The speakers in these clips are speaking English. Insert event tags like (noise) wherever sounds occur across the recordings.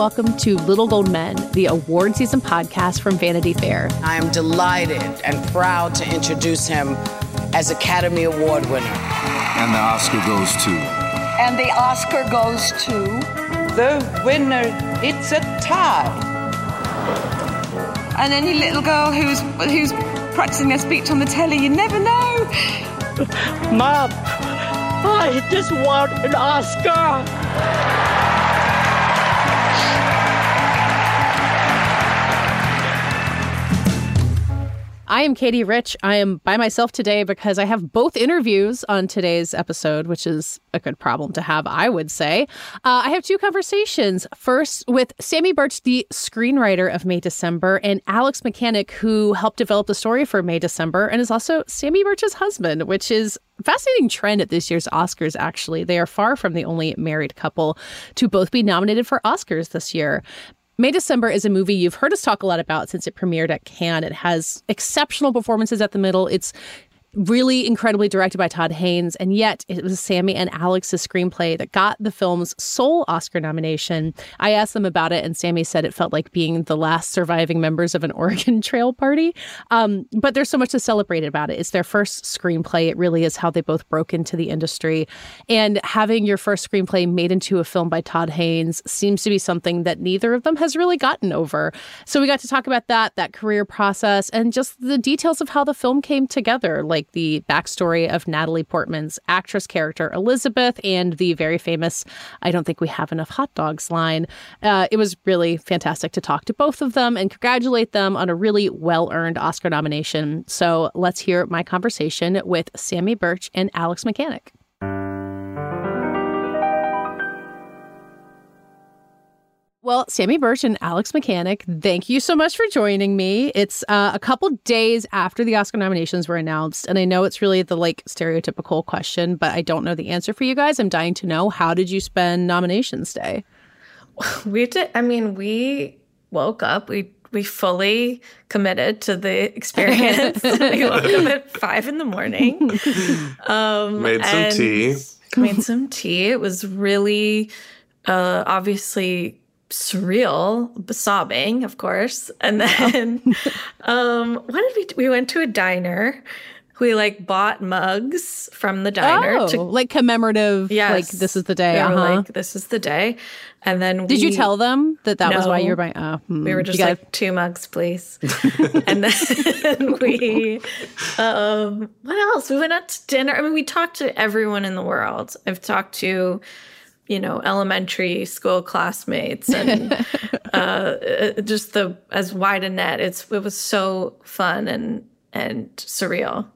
Welcome to Little Gold Men, the award season podcast from Vanity Fair. I am delighted and proud to introduce him as Academy Award winner. And the Oscar goes to. And the Oscar goes to. The winner, it's a tie. And any little girl who's who's practicing their speech on the telly, you never know. Mom, I just want an Oscar. I am Katey Rich. I am by myself today because I have both interviews on today's episode, which is a good problem to have, I would say. Uh, I have two conversations. First, with Samy Burch, the screenwriter of May December, and Alex Mechanik, who helped develop the story for May December and is also Samy Burch's husband, which is fascinating trend at this year's Oscars, actually. They are far from the only married couple to both be nominated for Oscars this year. May December is a movie you've heard us talk a lot about since it premiered at Cannes. It has exceptional performances at the middle. It's really incredibly directed by Todd Haynes, and yet it was Samy and Alex's screenplay that got the film's sole Oscar nomination. I asked them about it, and Samy said it felt like being the last surviving members of an (laughs) Oregon Trail party. Um, but there's so much to celebrate about it. It's their first screenplay. It really is how they both broke into the industry. And having your first screenplay made into a film by Todd Haynes seems to be something that neither of them has really gotten over. So we got to talk about that, that career process, and just the details of how the film came together. Like like the backstory of Natalie Portman's actress character Elizabeth and the very famous "I don't think we have enough hot dogs" line. Uh, it was really fantastic to talk to both of them and congratulate them on a really well-earned Oscar nomination. So let's hear my conversation with Samy Burch and Alex Mechanik. Well, Samy Burch and Alex Mechanik, thank you so much for joining me. It's uh, a couple days after the Oscar nominations were announced, and I know it's really the like stereotypical question, but I don't know the answer for you guys. I'm dying to know how did you spend nominations day? (laughs) We did. I mean, we woke up. We we fully committed to the experience. (laughs) we woke up at five in the morning. (laughs) Um, made some tea. Made some tea. It was really uh, obviously surreal, sobbing, of course. And then, (laughs) um, what did we? We went to a diner. We like bought mugs from the diner oh, to like commemorative. Yes, like this is the day. We uh-huh. like this is the day. And then did you tell them that that no, was why you were buying? Oh, hmm. We were just gotta, like two mugs, please. (laughs) and then (laughs) we, um, what else? We went out to dinner. I mean, we talked to everyone in the world. I've talked to you know elementary school classmates and (laughs) uh, just the as wide a net it's it was so fun and and surreal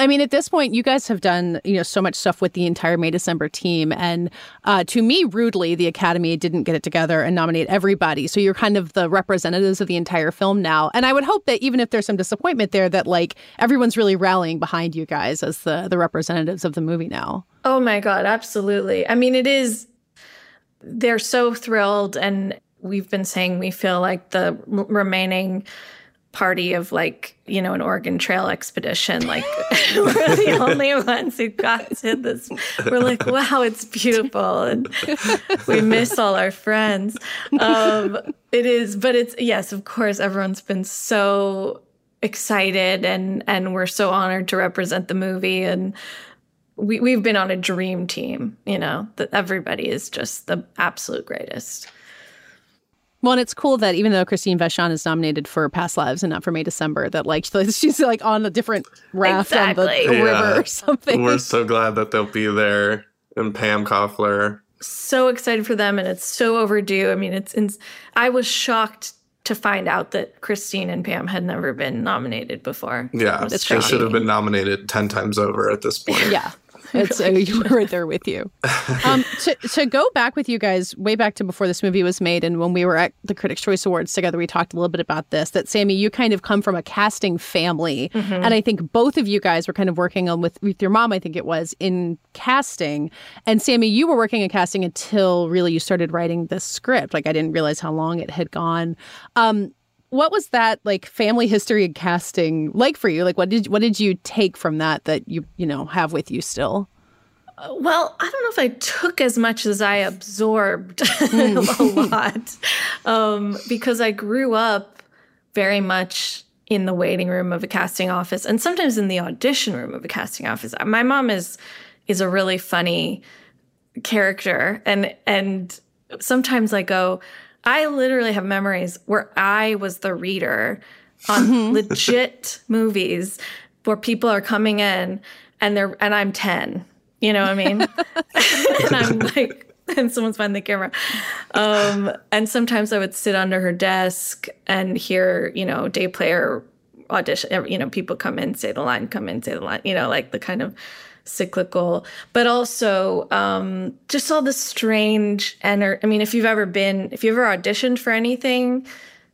I mean, at this point, you guys have done you know so much stuff with the entire May December team, and uh, to me, rudely, the Academy didn't get it together and nominate everybody. So you're kind of the representatives of the entire film now. And I would hope that even if there's some disappointment there, that like everyone's really rallying behind you guys as the the representatives of the movie now. Oh my god, absolutely! I mean, it is. They're so thrilled, and we've been saying we feel like the remaining party of like you know an Oregon Trail expedition. Like (laughs) we're the only ones who got to this. We're like, wow, it's beautiful, and we miss all our friends. Um, it is, but it's yes, of course, everyone's been so excited and and we're so honored to represent the movie and we, we've been on a dream team you know that everybody is just the absolute greatest well, and it's cool that even though Christine Vachon is nominated for Past Lives and not for May December, that like (laughs) she's like on a different raft exactly. on the yeah. river or something. We're so glad that they'll be there. And Pam Koffler. So excited for them, and it's so overdue. I mean, it's, it's I was shocked to find out that Christine and Pam had never been nominated before. Yeah, they should have been nominated 10 times over at this point. (laughs) yeah. (laughs) It's uh, you were right there with you. (laughs) Um, to to go back with you guys way back to before this movie was made, and when we were at the Critics' Choice Awards together, we talked a little bit about this. That Samy, you kind of come from a casting family, mm-hmm. and I think both of you guys were kind of working on with with your mom. I think it was in casting, and Samy, you were working in casting until really you started writing the script. Like I didn't realize how long it had gone. Um, what was that like family history and casting like for you? Like what did what did you take from that that you you know have with you still? Uh, well, I don't know if I took as much as I absorbed (laughs) mm. a lot um, because I grew up very much in the waiting room of a casting office and sometimes in the audition room of a casting office. My mom is is a really funny character and and sometimes I go, I literally have memories where I was the reader on mm-hmm. (laughs) legit movies where people are coming in and they're and I'm 10. You know what I mean? (laughs) (laughs) and I'm like and someone's behind the camera. Um, and sometimes I would sit under her desk and hear, you know, day player audition, you know, people come in, say the line, come in, say the line, you know, like the kind of cyclical, but also um, just all the strange and I mean, if you've ever been, if you've ever auditioned for anything,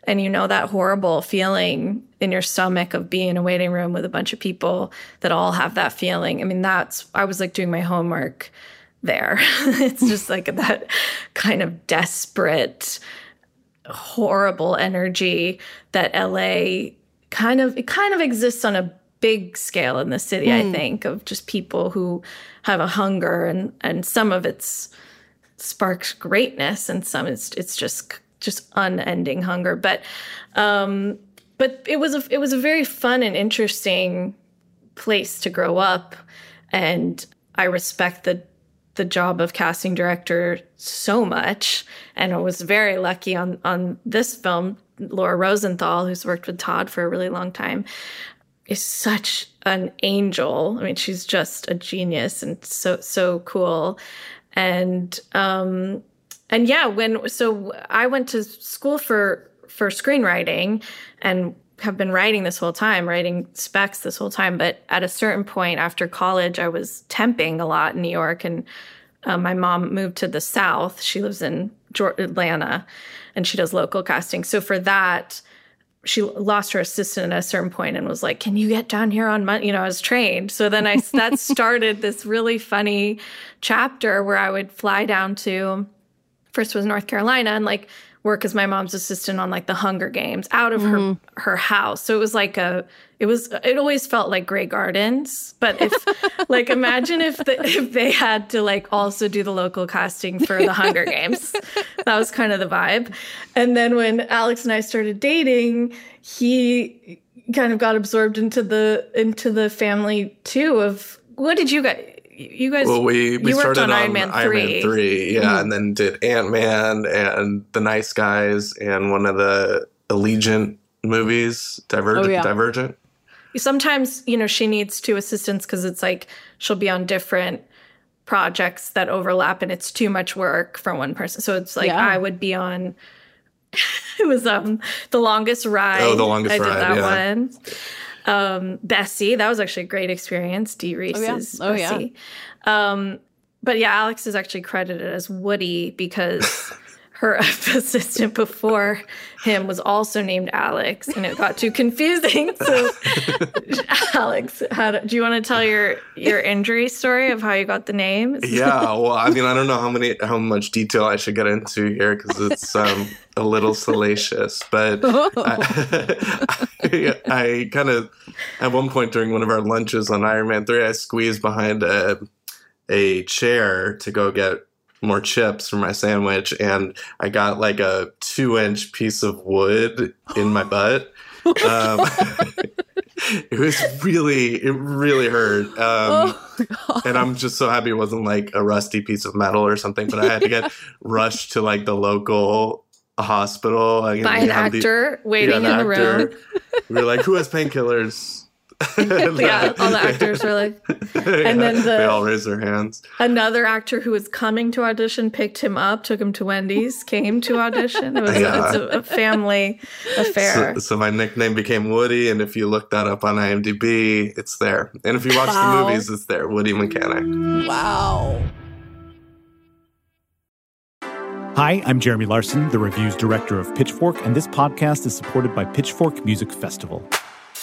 and you know that horrible feeling in your stomach of being in a waiting room with a bunch of people that all have that feeling. I mean, that's I was like doing my homework there. (laughs) it's just like that kind of desperate, horrible energy that LA kind of it kind of exists on a big scale in the city, mm. I hmm. think, of just people who have a hunger and and some of it's sparks greatness and some it's it's just just unending hunger. But um but it was a it was a very fun and interesting place to grow up and I respect the the job of casting director so much and I was very lucky on on this film Laura Rosenthal who's worked with Todd for a really long time is such an angel. I mean, she's just a genius and so so cool. And um and yeah, when so I went to school for for screenwriting and have been writing this whole time, writing specs this whole time. But at a certain point after college, I was temping a lot in New York, and uh, my mom moved to the South. She lives in Atlanta, and she does local casting. So for that, she lost her assistant at a certain point and was like, "Can you get down here on Monday?" You know, I was trained, so then I that (laughs) started this really funny chapter where I would fly down to first was North Carolina and like work as my mom's assistant on like the Hunger Games out of mm-hmm. her her house. So it was like a it was it always felt like Grey Gardens, but if (laughs) like imagine if the, if they had to like also do the local casting for the Hunger Games. that was kind of the vibe. And then when Alex and I started dating, he kind of got absorbed into the into the family too of what did you guys you guys well we, we started on, Iron Man 3, Iron Man 3 yeah mm-hmm. and then did Ant-Man and The Nice Guys and one of the Allegiant movies Divergent oh, yeah. Divergent sometimes you know she needs two assistants because it's like she'll be on different projects that overlap and it's too much work for one person so it's like yeah. I would be on (laughs) it was um the longest ride oh the longest I did ride that yeah. one um, Bessie. That was actually a great experience. Dee Rees's oh, yeah. oh, Bessie. Yeah. Um, but yeah, Alex is actually credited as Woody because (laughs) her (laughs) assistant before him was also named Alex, and it got too confusing. (laughs) So, (laughs) Alex, how do, do you want to tell your your injury story of how you got the name? yeah, well, I mean, I don't know how many how much detail I should get into here because it's um, a little salacious, but I, I, I kind of at one point during one of our lunches on Iron Man three, I squeezed behind a a chair to go get more chips for my sandwich and I got like a two inch piece of wood in my butt. (laughs) Um, (laughs) it was really, it really hurt. Um, oh, and I'm just so happy it wasn't like a rusty piece of metal or something, but I had to get (laughs) rushed to like the local hospital. By an actor the, waiting yeah, in the room. We were like, who has painkillers? (laughs) yeah, all the actors were like, (laughs) and yeah, then the, they all raised their hands. Another actor who was coming to audition picked him up, took him to Wendy's, came to audition. It was yeah. a, a, family (laughs) affair. So, so, my nickname became Woody, and if you look that up on IMDb, it's there. And if you watch wow. the movies, it's there. Woody Mechanik. Wow. Hi, I'm Jeremy Larson, the reviews director of Pitchfork, and this podcast is supported by Pitchfork Music Festival.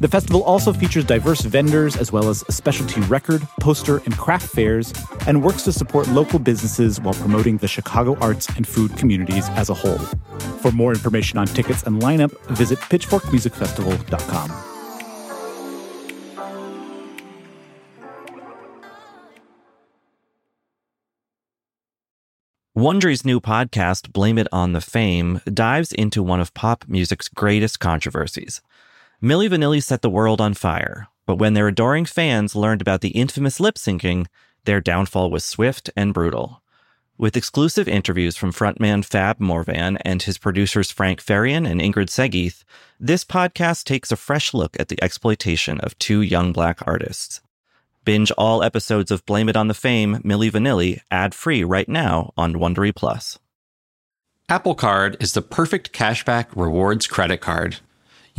The festival also features diverse vendors as well as specialty record, poster, and craft fairs, and works to support local businesses while promoting the Chicago arts and food communities as a whole. For more information on tickets and lineup, visit pitchforkmusicfestival.com. Wondery's new podcast, Blame It on the Fame, dives into one of pop music's greatest controversies Milli Vanilli set the world on fire, but when their adoring fans learned about the infamous lip syncing, their downfall was swift and brutal. With exclusive interviews from frontman Fab Morvan and his producers Frank Farian and Ingrid Segieth, this podcast takes a fresh look at the exploitation of two young black artists. Binge all episodes of Blame It on the Fame, Milli Vanilli, ad-free right now on Wondery Plus. Apple Card is the perfect cashback rewards credit card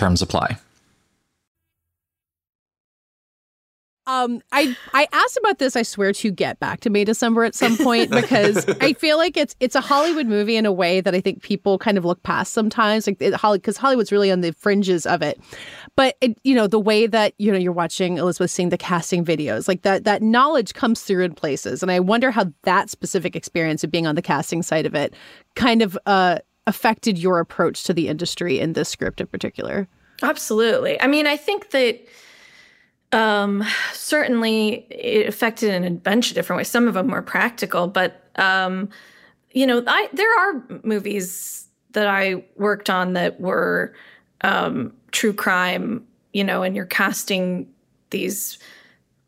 Terms apply. Um, I I asked about this. I swear to get back to May December at some point (laughs) because I feel like it's it's a Hollywood movie in a way that I think people kind of look past sometimes. Like Holly, because Hollywood's really on the fringes of it, but it, you know the way that you know you're watching Elizabeth seeing the casting videos, like that that knowledge comes through in places, and I wonder how that specific experience of being on the casting side of it kind of uh affected your approach to the industry in this script in particular. Absolutely. I mean, I think that um, certainly it affected in a bunch of different ways. Some of them were practical, but um, you know, I there are movies that I worked on that were um, true crime. You know, and you're casting these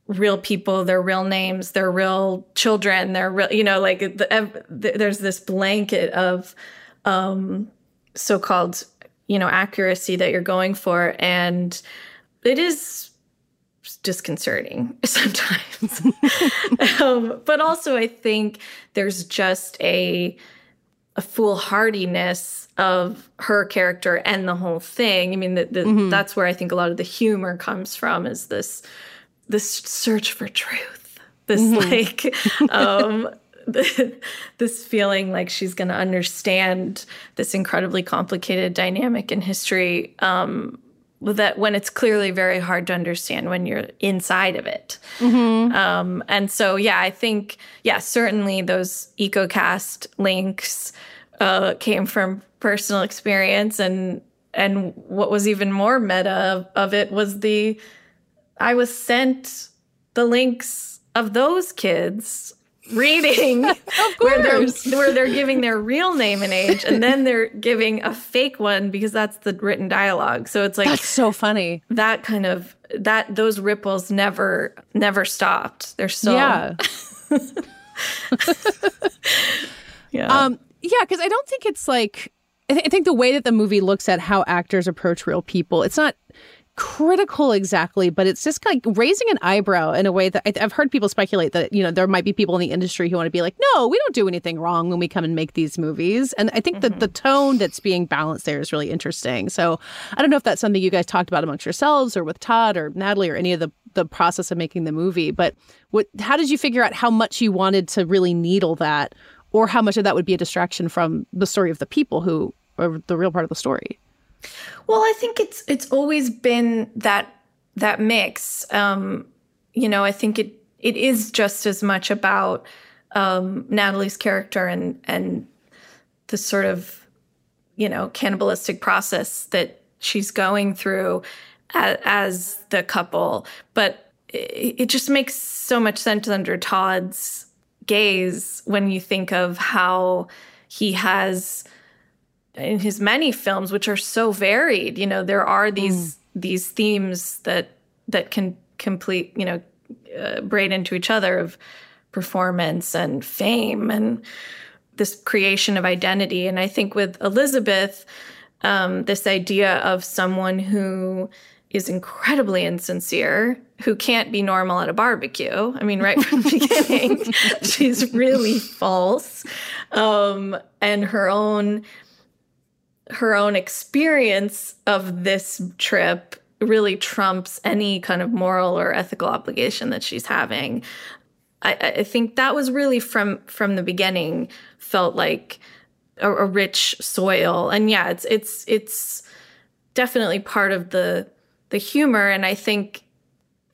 real people, their real names, their real children, their real, you know, like the, there's this blanket of um, so-called you know accuracy that you're going for and it is disconcerting (laughs) sometimes (laughs) um, but also i think there's just a a foolhardiness of her character and the whole thing i mean the, the, mm-hmm. that's where i think a lot of the humor comes from is this this search for truth this mm-hmm. like (laughs) um (laughs) this feeling like she's going to understand this incredibly complicated dynamic in history um, that when it's clearly very hard to understand when you're inside of it. Mm-hmm. Um, and so, yeah, I think, yeah, certainly those EcoCast links uh, came from personal experience, and and what was even more meta of, of it was the I was sent the links of those kids reading (laughs) where they're (laughs) where they're giving their real name and age and then (laughs) they're giving a fake one because that's the written dialogue. So it's like that's so funny. that kind of that those ripples never never stopped. They're so yeah. Yeah. Um yeah because i don't think it's like I, th- I think the way that the movie looks at how actors approach real people it's not critical exactly, but it's just like raising an eyebrow in a way that I, have heard people speculate that, you know, there might be people in the industry who want to be like, no, we don't do anything wrong when we come and make these movies. And I think mm-hmm. that the tone that's being balanced there is really interesting. So I don't know if that's something you guys talked about amongst yourselves or with Todd or Natalie or any of the, the process of making the movie. But what, how did you figure out how much you wanted to really needle that or how much of that would be a distraction from the story of the people who are the real part of the story? Well, I think it's it's always been that that mix. Um, you know, I think it it is just as much about um, Natalie's character and and the sort of you know cannibalistic process that she's going through as, as the couple, but it, it just makes so much sense under Todd's gaze when you think of how he has in his many films which are so varied you know there are these mm. these themes that that can complete you know uh, braid into each other of performance and fame and this creation of identity and i think with elizabeth um, this idea of someone who is incredibly insincere who can't be normal at a barbecue. I mean, right from the (laughs) beginning, she's really false. Um, and her own her own experience of this trip really trumps any kind of moral or ethical obligation that she's having. I, I think that was really from from the beginning felt like a, a rich soil, and yeah, it's it's it's definitely part of the the humor. And I think,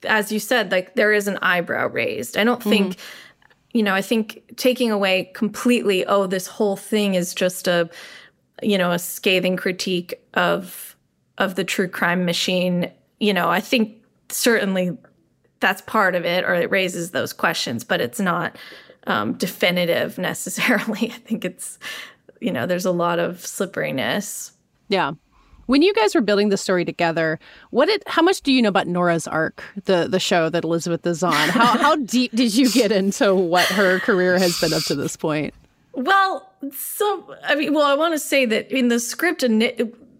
as you said, like there is an eyebrow raised. I don't mm-hmm. think you know, I think taking away completely, oh, this whole thing is just a you know, a scathing critique of of the true crime machine, you know, I think certainly that's part of it, or it raises those questions, but it's not um, definitive (laughs) necessarily. I think it's, you know, there's a lot of slipperiness. Yeah. When you guys were building the story together, what did how much do you know about Noah's Arc, the the show that Elizabeth is on? How how (laughs) deep did you get into what her career has been up to this point? Well, so I mean, well, I want to say that in the script,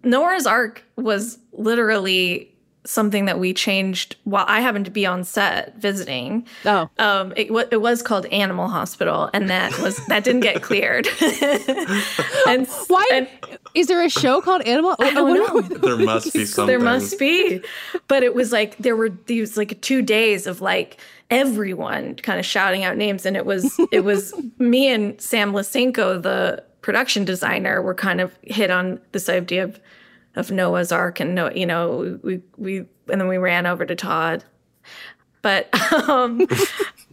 Noah's Arc was literally something that we changed while I happened to be on set visiting. Oh, um, it, it was called Animal Hospital, and that was that didn't get cleared. (laughs) (laughs) and why and, is there a show called Animal? I don't know. there must be something. (laughs) There must be, but it was like there were these like two days of like everyone kind of shouting out names and it was it was me and Sam Lisenco the production designer were kind of hit on this idea of of Noah's Ark and no you know we we and then we ran over to Todd. But (laughs) um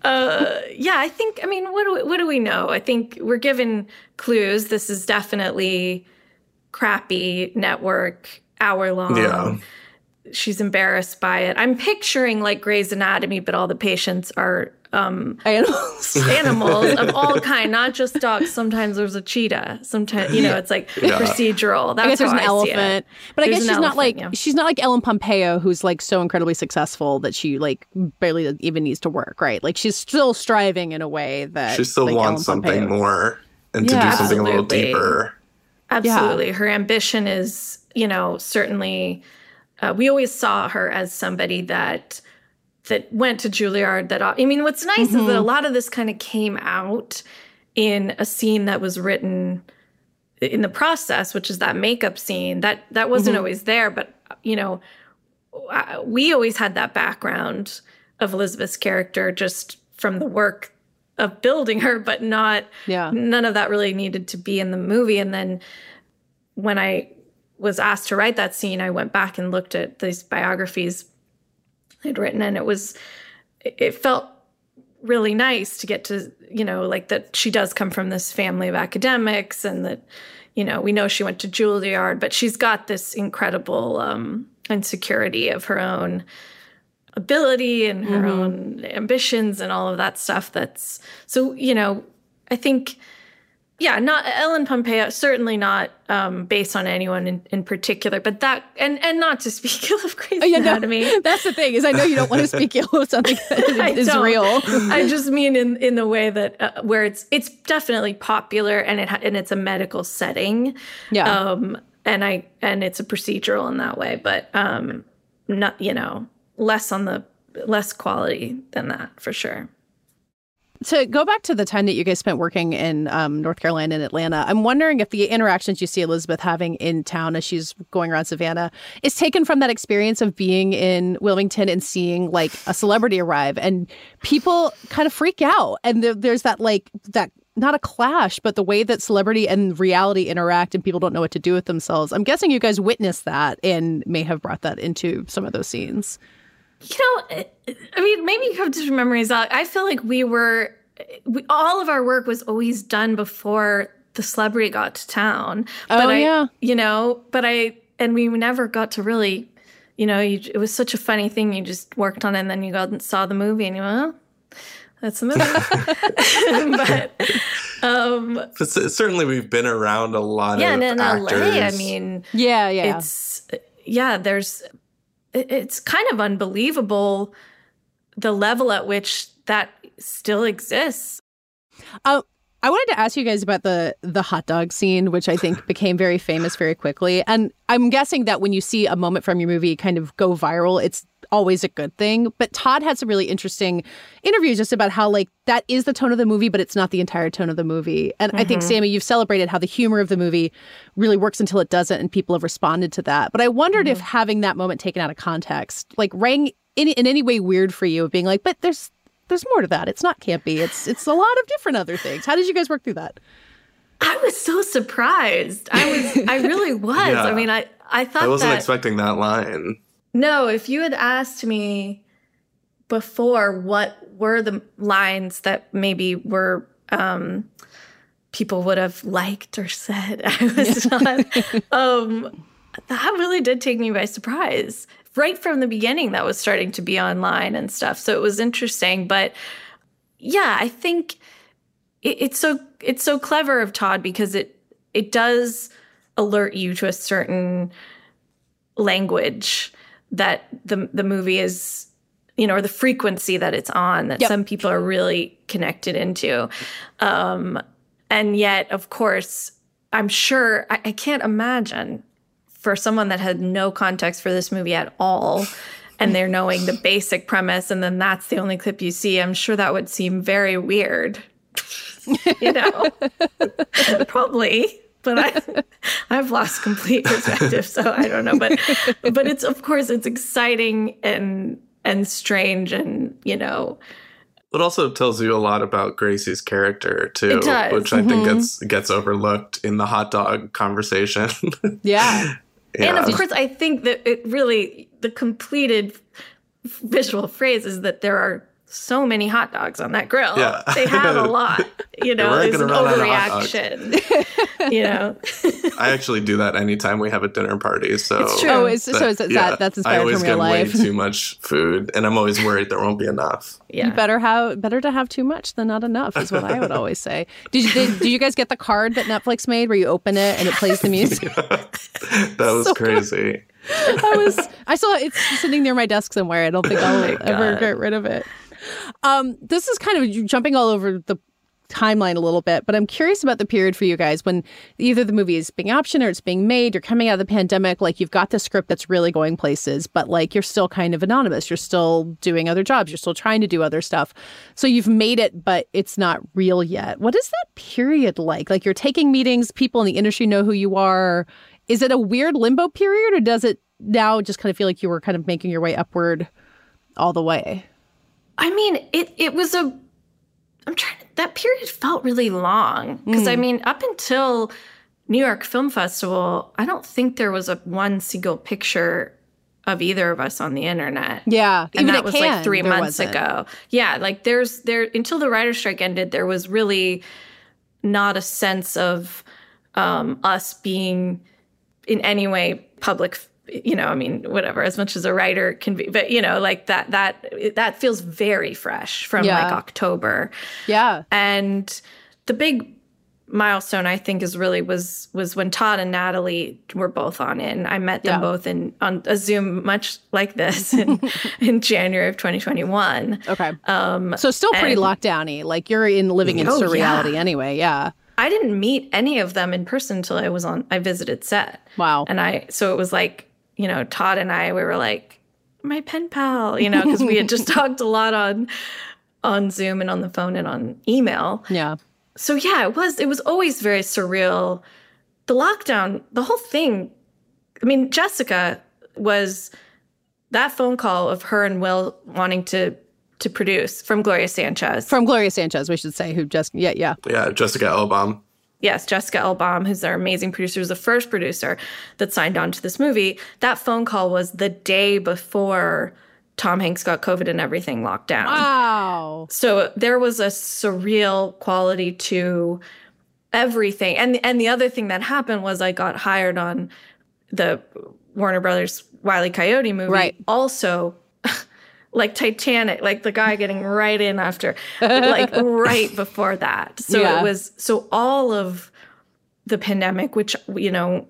uh yeah I think I mean what do we, what do we know? I think we're given clues. This is definitely crappy network hour long. Yeah. She's embarrassed by it. I'm picturing like Grey's Anatomy, but all the patients are um, animals, (laughs) animals of all (laughs) kind, not just dogs. Sometimes there's a cheetah. Sometimes you know it's like yeah. procedural. That's I guess there's an I elephant, but there's I guess she's elephant, not like yeah. she's not like Ellen Pompeo, who's like so incredibly successful that she like barely even needs to work. Right? Like she's still striving in a way that she still like, wants Ellen something more and yeah, to do something absolutely. a little deeper. Absolutely, her ambition is you know certainly uh, we always saw her as somebody that that went to Juilliard. That I mean, what's nice mm-hmm. is that a mm-hmm. lot of this kind of came out in a scene that was written in the process, which is that makeup scene. That that wasn't mm-hmm. always there, but you know, we always had that background of Elizabeth's character just from the work of building her, but not yeah. none of that really needed to be in the movie. And then when I was asked to write that scene, I went back and looked at these biographies I'd written, and it was, it felt really nice to get to, you know, like that she does come from this family of academics and that, you know, we know she went to Juilliard, but she's got this incredible um, insecurity of her own ability and her mm-hmm. own ambitions and all of that stuff that's so you know i think yeah not ellen pompeo certainly not um, based on anyone in, in particular but that and and not to speak ill (laughs) of Grey's oh, yeah, Anatomy. no, (laughs) that's the thing is i know you don't want to (laughs) speak ill of something that is real. I just mean in in the way that uh, where it's it's definitely popular and it ha- and it's a medical setting. Yeah. Um and i and it's a procedural in that way but um not you know less on the less quality than that for sure. To go back to the time that you guys spent working in um, North Carolina and Atlanta, I'm wondering if the interactions you see Elizabeth having in town as she's going around Savannah is taken from that experience of being in Wilmington and seeing like a celebrity arrive and people kind of freak out. And there, there's that like that not a clash, but the way that celebrity and reality interact and people don't know what to do with themselves. I'm guessing you guys witnessed that and may have brought that into some of those scenes. You know, I mean, maybe you have different memories. I feel like we were, we, all of our work was always done before the celebrity got to town. Oh, but I, yeah. You know, but I, and we never got to really, you know, you, it was such a funny thing. You just worked on it and then you got and saw the movie and you went, oh, that's the movie. (laughs) (laughs) but, um, but certainly we've been around a lot yeah, of and in actors. LA, I mean, yeah, yeah. It's, yeah, there's it's kind of unbelievable the level at which that still exists. Uh, I wanted to ask you guys about the the hot dog scene, which I think (laughs) became very famous very quickly. And I'm guessing that when you see a moment from your movie kind of go viral, it's always a good thing. But Todd had some really interesting interviews just about how like that is the tone of the movie, but it's not the entire tone of the movie. And mm-hmm. I think mm-hmm. Samy, you've celebrated how the humor of the movie really works until it doesn't, and people have responded to that. But I wondered mm-hmm. if having that moment taken out of context, like rang in, in any way weird for you, of being like, but there's there's more to that. It's not campy. It's it's a lot of different other things. How did you guys work through that? I was so surprised. I was I really (laughs) was. yeah. I mean, I I thought I wasn't that, expecting that line. No, if you had asked me before what were the lines that maybe were um people would have liked or said, (laughs) I was not um that really did take me by surprise right from the beginning that was starting to be online and stuff. So it was interesting. But yeah, I think it, it's so it's so clever of Todd because it it does alert you to a certain language that the the movie is you know or the frequency that it's on that yep. some people are really connected into um and yet of course i'm sure I, I can't imagine for someone that had no context for this movie at all and they're knowing the basic premise and then that's the only clip you see i'm sure that would seem very weird (laughs) you know probably but I, I've lost complete perspective, so I don't know. But, but it's of course it's exciting and and strange, and you know, it also tells you a lot about Gracie's character too, which I mm-hmm. think gets gets overlooked in the hot dog conversation. yeah. (laughs) Yeah. And of course, I think that it really, the completed visual phrase is that there are so many hot dogs on that grill. Yeah. They have a (laughs) lot. You know, it's an overreaction. (laughs) you know. (laughs) I actually do that anytime we have a dinner party. So it's true. Oh, it's, that, so is that, yeah, that's inspired I always from get real life. way too much food, and I'm always worried there won't be enough. Yeah. You better have better to have too much than not enough is what I would always say. Did you did, did you guys get the card that Netflix made where you open it and it plays the music? yeah. That was so crazy. I was I saw it's sitting near my desk somewhere. I don't think oh I'll oh ever get rid of it. Um, this is kind of jumping all over the timeline a little bit, but I'm curious about the period for you guys when either the movie is being optioned or it's being made, you're coming out of the pandemic, like you've got the script that's really going places, but like you're still kind of anonymous. You're still doing other jobs. You're still trying to do other stuff. So you've made it, but it's not real yet. What is that period like? Like you're taking meetings, people in the industry know who you are. Is it a weird limbo period or does it now just kind of feel like you were kind of making your way upward all the way? I mean, it it was a I'm trying to, that period felt really long because mm. I mean, up until New York Film Festival, I don't think there was a one single picture of either of us on the internet. Yeah, and that was can, like three months wasn't. ago. Yeah, like there's there until the writer's strike ended, there was really not a sense of um, us being in any way public you know, I mean, whatever, as much as a writer can be, but you know, like that, that, that feels very fresh from Yeah. like October. Yeah. And the big milestone I think is really was was when Todd and Natalie were both on it. And I met them Yeah. both in on a Zoom much like this in (laughs) in January of 2021. Okay. Um So still pretty and- lockdowny. Like you're in living in Oh, surreality yeah. anyway. Yeah. I didn't meet any of them in person until I was on I visited set. Wow. And I so it was like, you know, Todd and I we were like my pen pal, you know, because we had just (laughs) talked a lot on on Zoom and on the phone and on email. Yeah. So yeah, it was it was always very surreal. The lockdown, the whole thing. I mean, Jessica was that phone call of her and Will wanting to to produce from Gloria Sanchez. From Gloria Sanchez, we should say, who just yeah, yeah. Yeah, Jessica Elbaum. Yes, Jessica Elbaum, who's our amazing producer, was the first producer that signed on to this movie. That phone call was the day before Tom Hanks got COVID and everything locked down. Wow. So there was a surreal quality to everything. And and the other thing that happened was I got hired on the Warner Brothers Wiley Coyote movie. Right. Also like Titanic, like the guy getting right in after like (laughs) right before that. So Yeah. it was so all of the pandemic, which you know,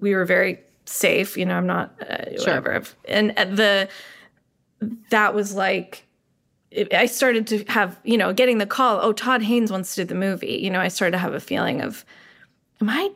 we were very safe, you know, I'm not uh, whatever. And uh, the that was like it- I started to have, you know, getting the call, oh, Todd Haynes wants to do the movie. You know, I started to have a feeling of, am I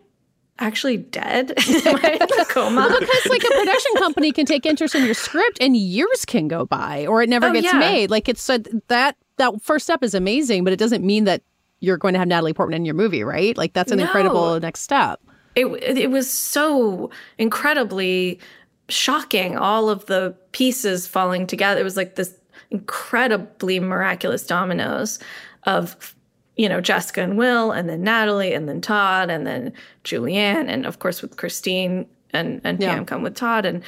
actually dead? (laughs) (laughs) am I in a coma? because like a production company can take interest in your script and years can go by or it never Oh, gets yeah. made. Like it's said that that first step is amazing, but it doesn't mean that you're going to have Natalie Portman in your movie, right? Like that's an No. incredible next step. it it was so incredibly shocking all of the pieces falling together it was like this incredibly miraculous dominoes of you know Jessica and Will and then Natalie and then Todd and then Julianne and of course with Christine and and Yeah. Pam come with Todd and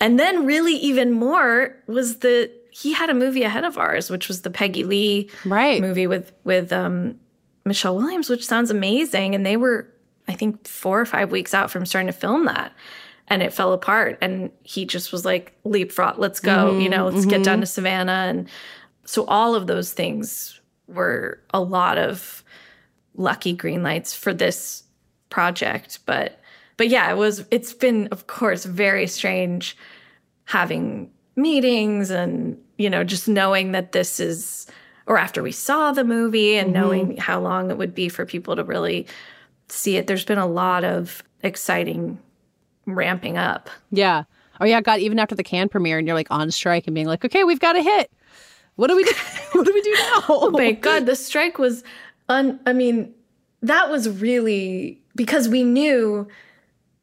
and then really even more was the he had a movie ahead of ours which was the Peggy Lee right movie with with um Michelle Williams which sounds amazing and they were I think 4 or 5 weeks out from starting to film that and it fell apart and he just was like leapfrog let's go you know let's get down to Savannah and so all of those things were a lot of lucky green lights for this project but but yeah it was it's been of course very strange having meetings and you know just knowing that this is or after we saw the movie and mm-hmm. knowing how long it would be for people to really see it there's been a lot of exciting ramping up Yeah. Oh yeah, God, even after the Cannes premiere and you're like on strike and being like, okay, we've got a hit. What do we do? (laughs) what do we do now? oh my god the strike was un i mean that was really because we knew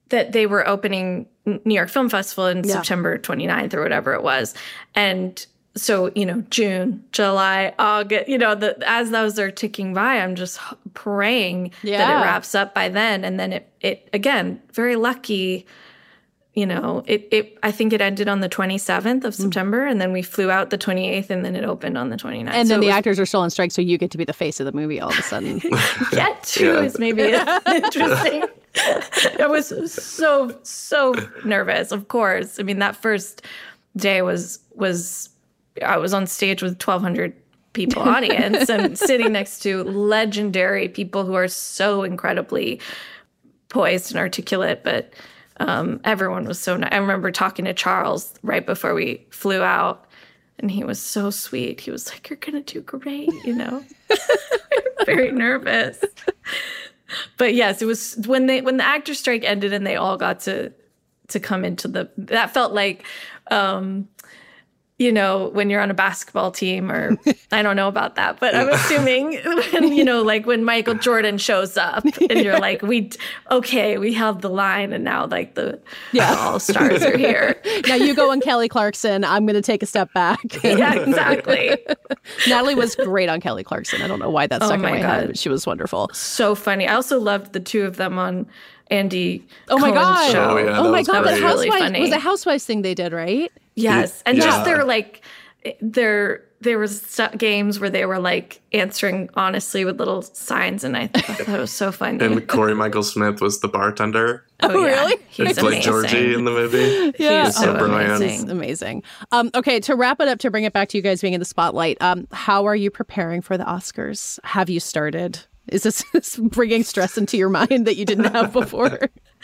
that they were opening new york film festival in Yeah. september 29th or whatever it was and so you know june july august you know the, as those are ticking by i'm just praying that it wraps up by then and then it it again very lucky you know it, it i think it ended on the 27th of mm. september and then we flew out the 28th and then it opened on the 29th and So then it the was actors are still on strike, so you get to be the face of the movie all of a sudden. (laughs) Get (laughs) to is maybe (laughs) interesting. I was so so nervous. Of course, I mean that first day was was I was on stage with twelve hundred people audience and sitting next to legendary people who are so incredibly poised and articulate, but. Um, everyone was so nice. I remember talking to Charles right before we flew out, and he was so sweet. He was like, "You're gonna do great," you know. (laughs) Very nervous but yes, it was when they when the actor strike ended and they all got to to come into the that felt like um you know when you're on a basketball team or (laughs) I don't know about that but I'm assuming (laughs) when you know like when Michael Jordan shows up (laughs) and you're like we okay we held the line and now like the Yeah. all stars are here now you go on Kelly Clarkson. I'm going to take a step back. yeah exactly Natalie was great on Kelly Clarkson. I don't know why that Oh stuck my in my head. God. but She was wonderful. so funny I also loved the two of them on Andy Oh my Cohen's god! show. Oh, yeah, oh my god! The great. housewives Really funny. was a housewives thing they did, right? Yes, and Yeah. just their like, there there was st- games where they were like answering honestly with little signs, and I thought that was so funny. And Cory Michael Smith was the bartender. (laughs) Oh, yeah. really? He played Georgie in the movie. Yeah, He's so oh, brilliant. amazing. amazing. Um, okay, to wrap it up, to bring it back to you guys being in the spotlight, um, how are you preparing for the Oscars? Have you started? Is this, (laughs) this bringing stress into your mind that you didn't have (laughs) before?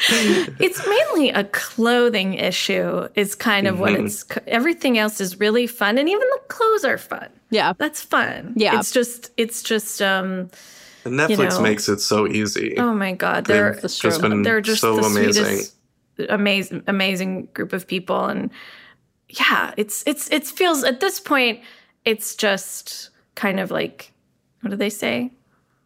It's mainly a clothing issue is kind of Mm-hmm. what it's everything else is really fun and even the clothes are fun yeah that's fun Yeah. it's just it's just um And Netflix know. makes it so easy. oh my god They've they're just been they're just so the amazing. sweetest amazing amazing group of people and yeah it's it's it feels at this point it's just kind of like what do they say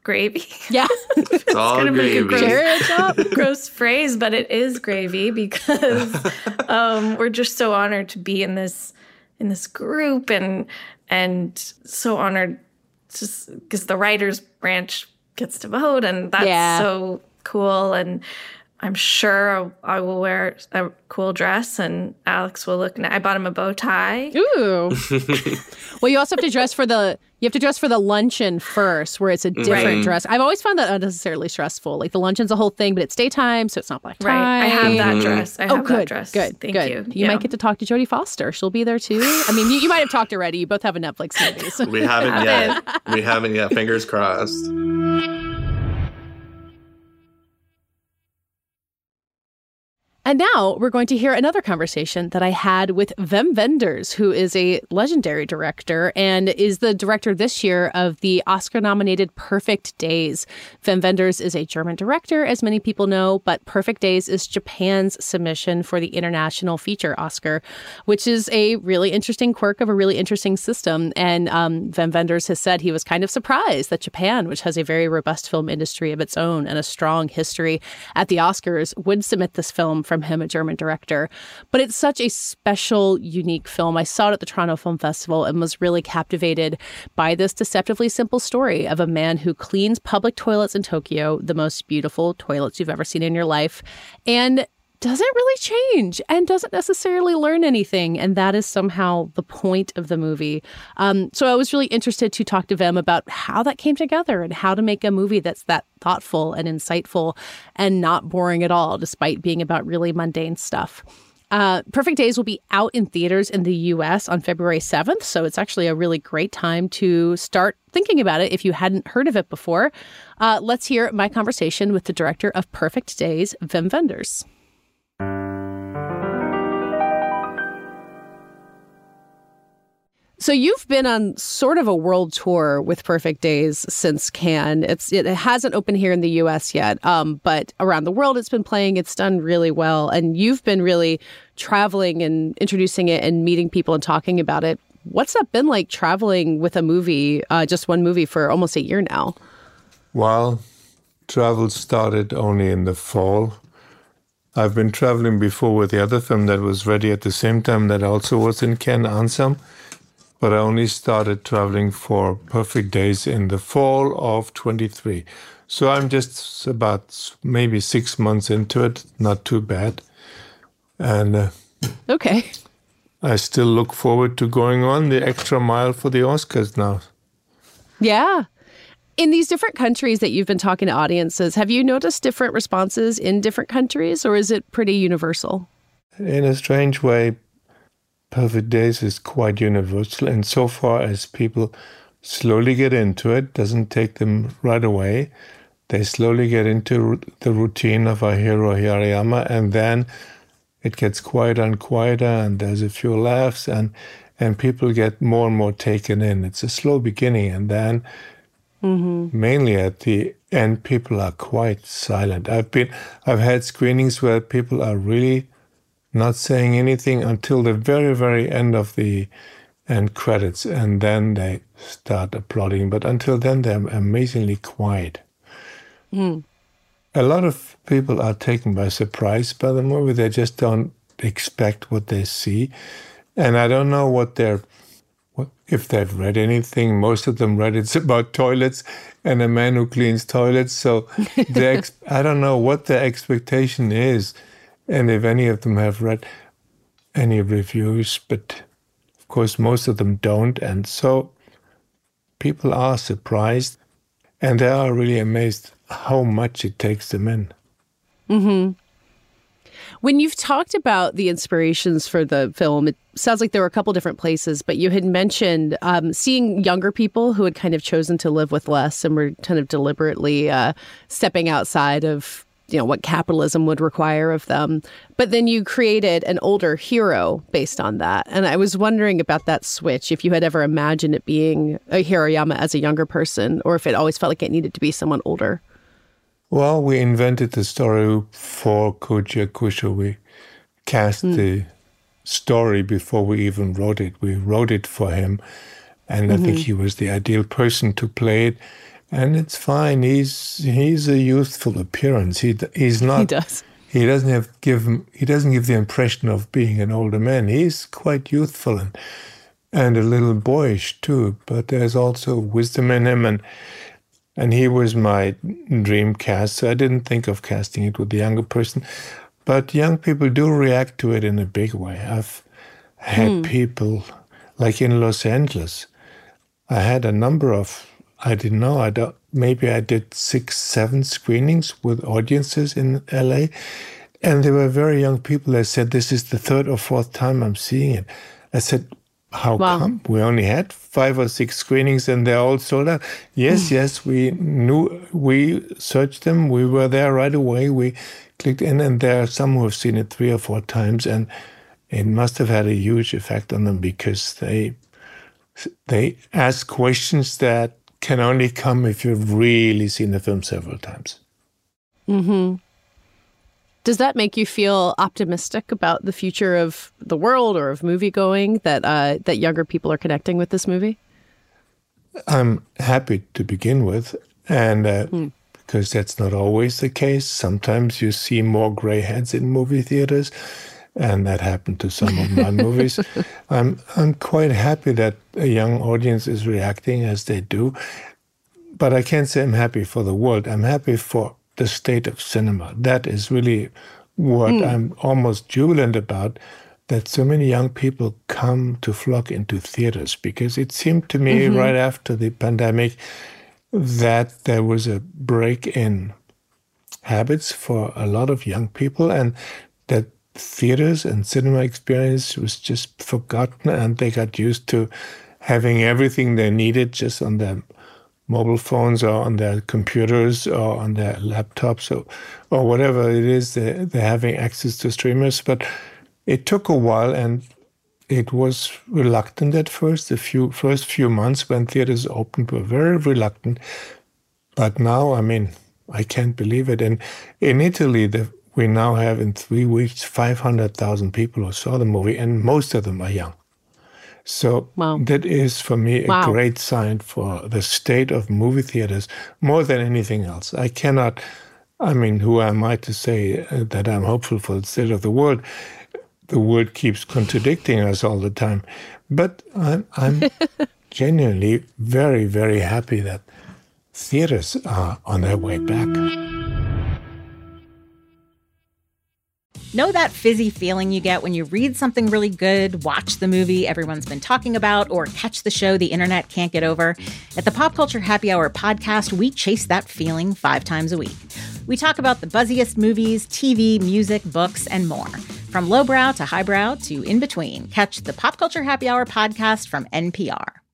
gravy yeah (laughs) It's all gonna make a gravy. gross, gross phrase, but it is gravy because (laughs) um, we're just so honored to be in this in this group and and so honored just because the writers branch gets to vote and that's Yeah. so cool and I'm sure I will wear a cool dress and Alex will look. I bought him a bow tie. Ooh. (laughs) well, you also have to dress for the you have to dress for the luncheon first, where it's a different Right. dress. I've always found that unnecessarily stressful. Like the luncheon's a whole thing, but it's daytime, so it's not black tie. Right. I have that mm-hmm. dress. I oh, have oh, that good, dress. Good, Thank good. you. You Yeah. might get to talk to Jodie Foster. She'll be there too. I mean, you, you might have talked already. You both have a Netflix movie. so- We haven't (laughs) yet. We haven't yet. Fingers crossed. And now we're going to hear another conversation that I had with Wim Wenders, who is a legendary director and is the director this year of the Oscar nominated Perfect Days. Wim Wenders is a German director, as many people know, but Perfect Days is Japan's submission for the International Feature Oscar, which is a really interesting quirk of a really interesting system. And um, Wim Wenders has said he was kind of surprised that Japan, which has a very robust film industry of its own and a strong history at the Oscars, would submit this film from him, a German director. But it's such a special, unique film. I saw it at the Toronto Film Festival and was really captivated by this deceptively simple story of a man who cleans public toilets in Tokyo, the most beautiful toilets you've ever seen in your life, and doesn't really change and doesn't necessarily learn anything. And that is somehow the point of the movie. Um, so I was really interested to talk to Wim about how that came together and how to make a movie that's that thoughtful and insightful and not boring at all, despite being about really mundane stuff. Uh, Perfect Days will be out in theaters in the US on February 7th. So it's actually a really great time to start thinking about it if you hadn't heard of it before. Uh, let's hear my conversation with the director of Perfect Days, Wim Wenders. So you've been on sort of a world tour with Perfect Days since Cannes. It's it hasn't opened here in the U.S. yet, um, but around the world it's been playing. It's done really well, and you've been really traveling and introducing it and meeting people and talking about it. What's that been like traveling with a movie, uh, just one movie for almost a year now? Well, travel started only in the fall. I've been traveling before with the other film that was ready at the same time that also was in Cannes Anselm but I only started traveling for perfect days in the fall of 23. So I'm just about maybe six months into it, not too bad. And uh, okay, I still look forward to going on the extra mile for the Oscars now. Yeah. In these different countries that you've been talking to audiences, have you noticed different responses in different countries, or is it pretty universal? In a strange way, Perfect Days is quite universal insofar as people slowly get into it, doesn't take them right away. They slowly get into the routine of our hero Hirayama, and then it gets quieter and quieter, and there's a few laughs, and and people get more and more taken in. It's a slow beginning, and then mm-hmm. mainly at the end, people are quite silent. I've been, I've had screenings where people are really not saying anything until the very, very end of the end credits, and then they start applauding. But until then, they're amazingly quiet. Mm. A lot of people are taken by surprise by the movie. They just don't expect what they see, and I don't know what they're. If they've read anything, most of them read it's about toilets and a man who cleans toilets. So (laughs) ex- I don't know what the expectation is and if any of them have read any reviews, but Of course, most of them don't. And so people are surprised and they are really amazed how much it takes them in. Mm-hmm. When you've talked about the inspirations for the film, it sounds like there were a couple different places, but you had mentioned um, seeing younger people who had kind of chosen to live with less and were kind of deliberately uh, stepping outside of you know what capitalism would require of them. But then you created an older hero based on that. And i was wondering about that switch if you had ever imagined it being a Hirayama as a younger person or if it always felt like it needed to be someone older well we invented the story for koji yakusho we cast mm. the story before we even wrote it we wrote it for him and mm-hmm. i think mm-hmm. he was the ideal person to play it and it's fine. He's he's a youthful appearance. He he's not. He does. He doesn't have give he doesn't give the impression of being an older man. He's quite youthful and and a little boyish too. But there's also wisdom in him, and and he was my dream cast. So I didn't think of casting it with a younger person. But young people do react to it in a big way. I've had hmm. people like in Los Angeles. I had a number of I didn't know. I don't, maybe I did six, seven screenings with audiences in LA. And they were very young people. They said, This is the third or fourth time I'm seeing it. I said, How wow. come? We only had five or six screenings and they're all sold out. Yes, yes, we knew, we searched them. We were there right away. We clicked in, and there are some who have seen it three or four times. And it must have had a huge effect on them because they they ask questions that can only come if you've really seen the film several times. Hmm. Does that make you feel optimistic about the future of the world or of movie going that uh, that younger people are connecting with this movie? I'm happy to begin with, and uh, mm. because that's not always the case. Sometimes you see more gray heads in movie theaters, and that happened to some of my (laughs) movies. I'm I'm quite happy that a young audience is reacting as they do, but I can't say I'm happy for the world. I'm happy for the state of cinema. That is really what mm. I'm almost jubilant about. That so many young people come to flock into theaters because it seemed to me mm-hmm. right after the pandemic that there was a break in habits for a lot of young people and that theaters and cinema experience was just forgotten and they got used to having everything they needed just on their mobile phones or on their computers or on their laptops or, or whatever it is they're, they're having access to streamers. But it took a while and it was reluctant at first. The few first few months when theaters opened were very reluctant. But now i mean i can't believe it. And in italy the we now have in three weeks 500,000 people who saw the movie, and most of them are young. So wow. that is for me a wow. great sign for the state of movie theaters more than anything else. I cannot, I mean, who am I to say uh, that I'm hopeful for the state of the world? The world keeps contradicting us all the time. But I'm, I'm (laughs) genuinely very, very happy that theaters are on their way back. Know that fizzy feeling you get when you read something really good, watch the movie everyone's been talking about, or catch the show the internet can't get over? At the Pop Culture Happy Hour podcast, we chase that feeling five times a week. We talk about the buzziest movies, TV, music, books, and more. From lowbrow to highbrow to in between, catch the Pop Culture Happy Hour podcast from NPR.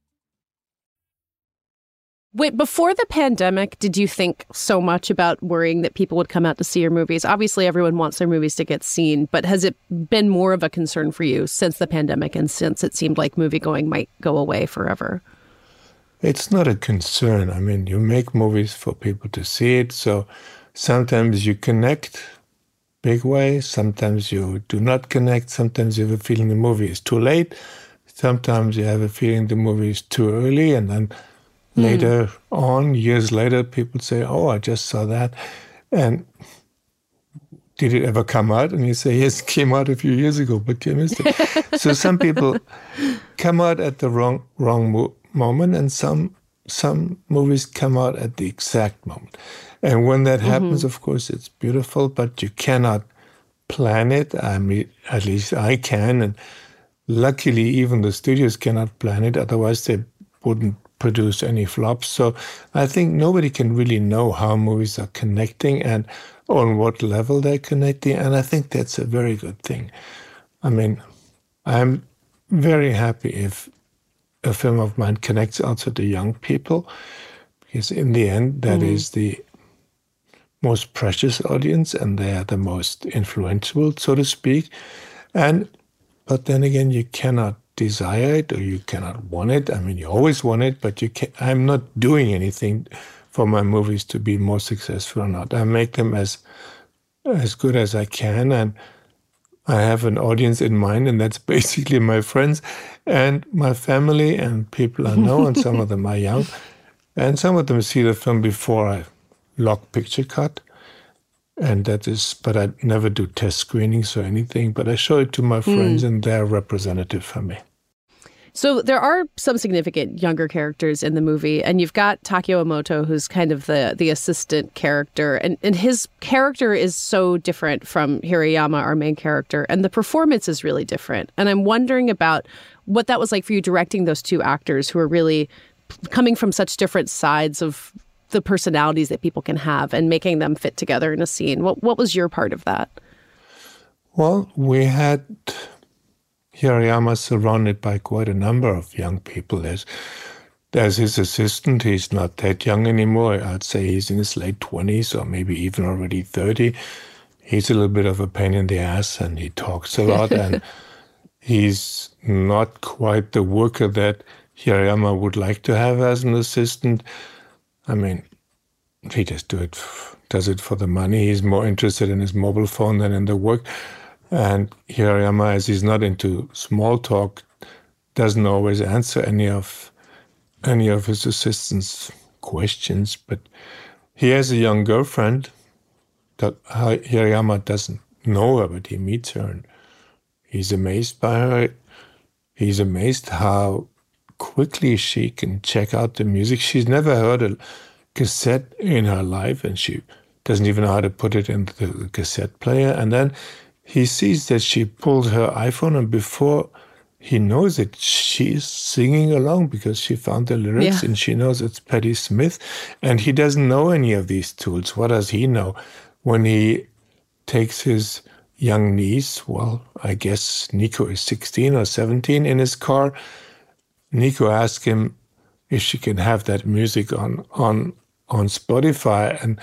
Wait, before the pandemic, did you think so much about worrying that people would come out to see your movies? Obviously, everyone wants their movies to get seen, but has it been more of a concern for you since the pandemic and since it seemed like movie going might go away forever? It's not a concern. I mean, you make movies for people to see it, so sometimes you connect big way, sometimes you do not connect, sometimes you have a feeling the movie is too late, sometimes you have a feeling the movie is too early, and then Later mm. on, years later, people say, "Oh, I just saw that," and did it ever come out? And you say, yes, it came out a few years ago, but you missed it. so some people come out at the wrong wrong mo- moment, and some some movies come out at the exact moment. And when that mm-hmm. happens, of course, it's beautiful, but you cannot plan it. I mean, at least I can, and luckily, even the studios cannot plan it, otherwise, they wouldn't produce any flops. So I think nobody can really know how movies are connecting and on what level they're connecting. And I think that's a very good thing. I mean, I'm very happy if a film of mine connects also to young people, because in the end, that mm. is the most precious audience and they are the most influential, so to speak. And but then again, you cannot desire it or you cannot want it. I mean, you always want it, but you can I'm not doing anything for my movies to be more successful or not. I make them as as good as I can and I have an audience in mind, and that's (laughs) basically my friends and my family and people I know, and some of them are young. (laughs) And some of them see the film before I lock picture cut. And that is, but I never do test screenings or anything, but I show it to my friends mm. and they're representative for me. So there are some significant younger characters in the movie, and you've got Tokio Emoto, who's kind of the the assistant character, and and his character is so different from Hirayama, our main character, and the performance is really different. And I'm wondering about what that was like for you directing those two actors who are really coming from such different sides of the personalities that people can have and making them fit together in a scene. What what was your part of that? Well, we had Hirayama surrounded by quite a number of young people. There's, there's his assistant. He's not that young anymore. I'd say he's in his late 20s or maybe even already 30. He's a little bit of a pain in the ass and he talks a (laughs) lot. and he's not quite the worker that Hirayama would like to have as an assistant. I mean, he just do it, does it for the money. He's more interested in his mobile phone than in the work. And Hirayama, as he's not into small talk, doesn't always answer any of any of his assistants' questions. But he has a young girlfriend that Hirayama doesn't know her, but he meets her and he's amazed by her. He's amazed how quickly she can check out the music. She's never heard a cassette in her life, and she doesn't even know how to put it into the cassette player. And then he sees that she pulled her iPhone, and before he knows it, she's singing along because she found the lyrics yeah. and she knows it's Patti Smith. And he doesn't know any of these tools. What does he know? When he takes his young niece, well, I guess Nico is 16 or 17 in his car, Nico asks him if she can have that music on on on Spotify. And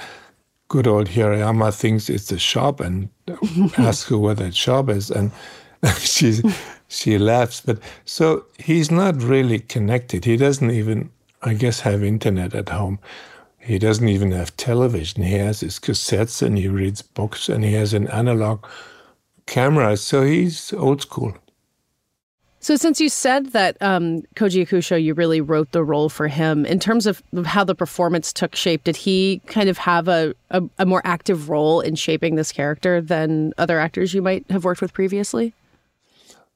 good old Hirayama thinks it's a shop and (laughs) asks her where that shop is, and (laughs) she she laughs. But so he's not really connected. He doesn't even, I guess, have internet at home. He doesn't even have television. He has his cassettes and he reads books and he has an analog camera. So he's old school. So, since you said that um, Koji Yakusho, you really wrote the role for him, in terms of how the performance took shape, did he kind of have a, a, a, more active role in shaping this character than other actors you might have worked with previously?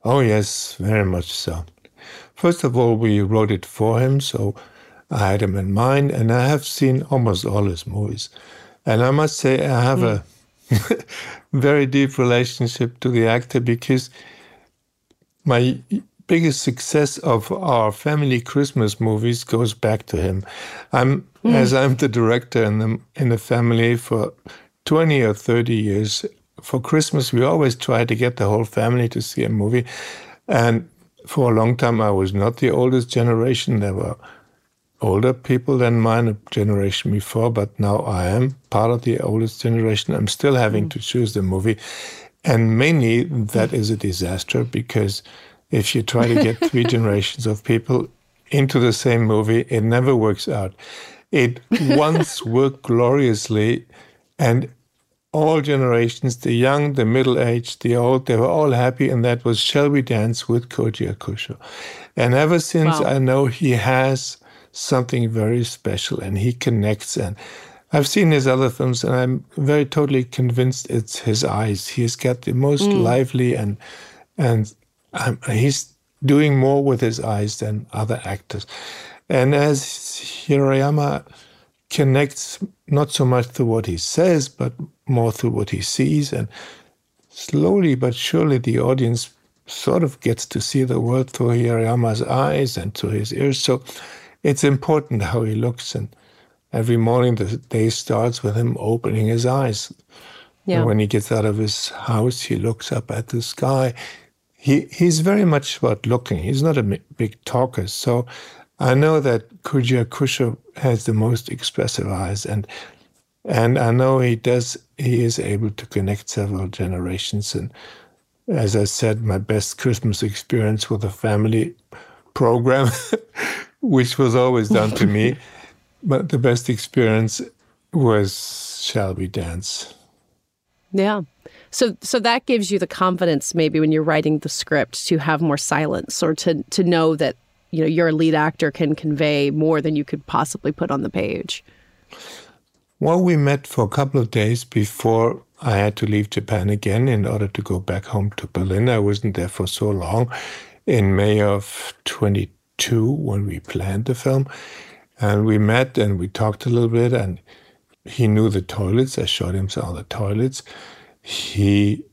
Oh, yes, very much so. First of all, we wrote it for him, so I had him in mind, and I have seen almost all his movies. And I must say, I have mm. a (laughs) very deep relationship to the actor because my biggest success of our family Christmas movies goes back to him. I'm mm. as I'm the director in the in the family for 20 or 30 years. For Christmas, we always try to get the whole family to see a movie, and for a long time, I was not the oldest generation. There were older people than mine, a generation before, but now I am part of the oldest generation. I'm still having mm. to choose the movie. And mainly that is a disaster because if you try to get three (laughs) generations of people into the same movie, it never works out. It (laughs) once worked gloriously, and all generations, the young, the middle aged, the old, they were all happy, and that was Shall We Dance with Koji Yakusho. And ever since wow. I know he has something very special and he connects and I've seen his other films, and I'm very totally convinced it's his eyes. He's got the most mm. lively and and um, he's doing more with his eyes than other actors. And as Hirayama connects not so much through what he says, but more through what he sees, and slowly but surely the audience sort of gets to see the world through Hirayama's eyes and through his ears. So it's important how he looks. And every morning the day starts with him opening his eyes. Yeah. And when he gets out of his house, he looks up at the sky. He he's very much about looking. He's not a big talker. So I know that Koji Yakusho has the most expressive eyes, and and I know he does. He is able to connect several generations. And as I said, my best Christmas experience with a family program, (laughs) which was always done to me, (laughs) but the best experience was Shall We Dance. Yeah. So so that gives you the confidence maybe when you're writing the script to have more silence or to to know that you know your lead actor can convey more than you could possibly put on the page. Well, we met for a couple of days before I had to leave Japan again in order to go back home to Berlin. I wasn't there for so long. In May of 22, when we planned the film, and we met and we talked a little bit, and he knew the toilets. I showed him of the toilets. He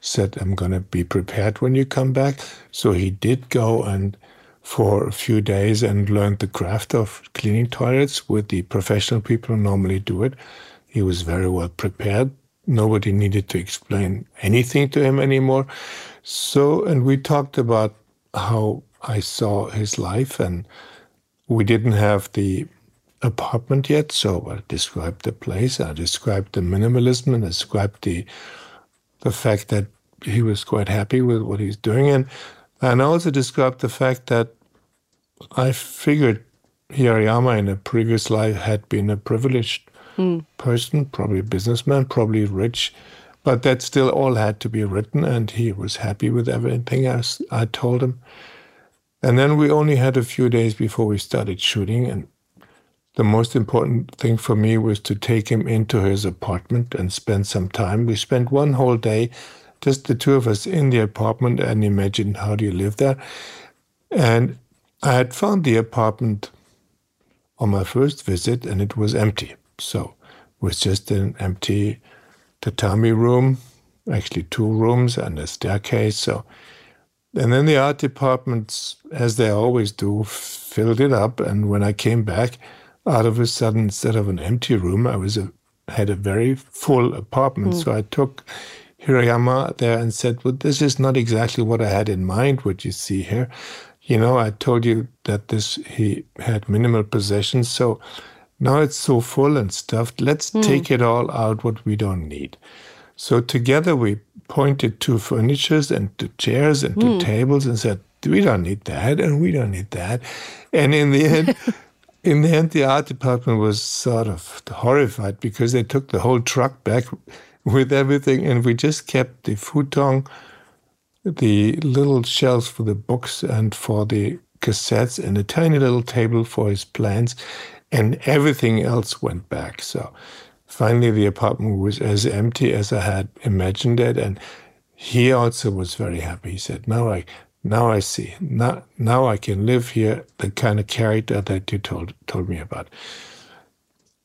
said, I'm going to be prepared when you come back. So he did go and for a few days and learned the craft of cleaning toilets with the professional people who normally do it. He was very well prepared. Nobody needed to explain anything to him anymore. So, and we talked about how I saw his life, and we didn't have the apartment yet, so I described the place, I described the minimalism, and described the the fact that he was quite happy with what he's doing, and and I also described the fact that I figured Hirayama in a previous life had been a privileged mm. person, probably a businessman, probably rich, but that still all had to be written, and he was happy with everything I, I told him. And then we only had a few days before we started shooting, and the most important thing for me was to take him into his apartment and spend some time. We spent one whole day, just the two of us in the apartment, and imagined how do you live there. And I had found the apartment on my first visit, and it was empty. So it was just an empty tatami room, actually two rooms and a staircase. So, and then the art departments, as they always do, filled it up. And when I came back, out of a sudden, instead of an empty room, I was a, had a very full apartment. Mm. So I took Hirayama there and said, "Well, this is not exactly what I had in mind. What you see here, you know, I told you that this he had minimal possessions, so." Now it's so full and stuffed. Let's mm. take it all out what we don't need. So together we pointed to furnitures and to chairs and to mm. tables and said, we don't need that and we don't need that. And in the end, (laughs) in the end, the art department was sort of horrified because they took the whole truck back with everything, and we just kept the futon, the little shelves for the books and for the cassettes, and a tiny little table for his plans, and everything else went back. So finally, the apartment was as empty as I had imagined it, and he also was very happy. He said, "Now I now I see. Now, now I can live here, the kind of character that you told, told me about.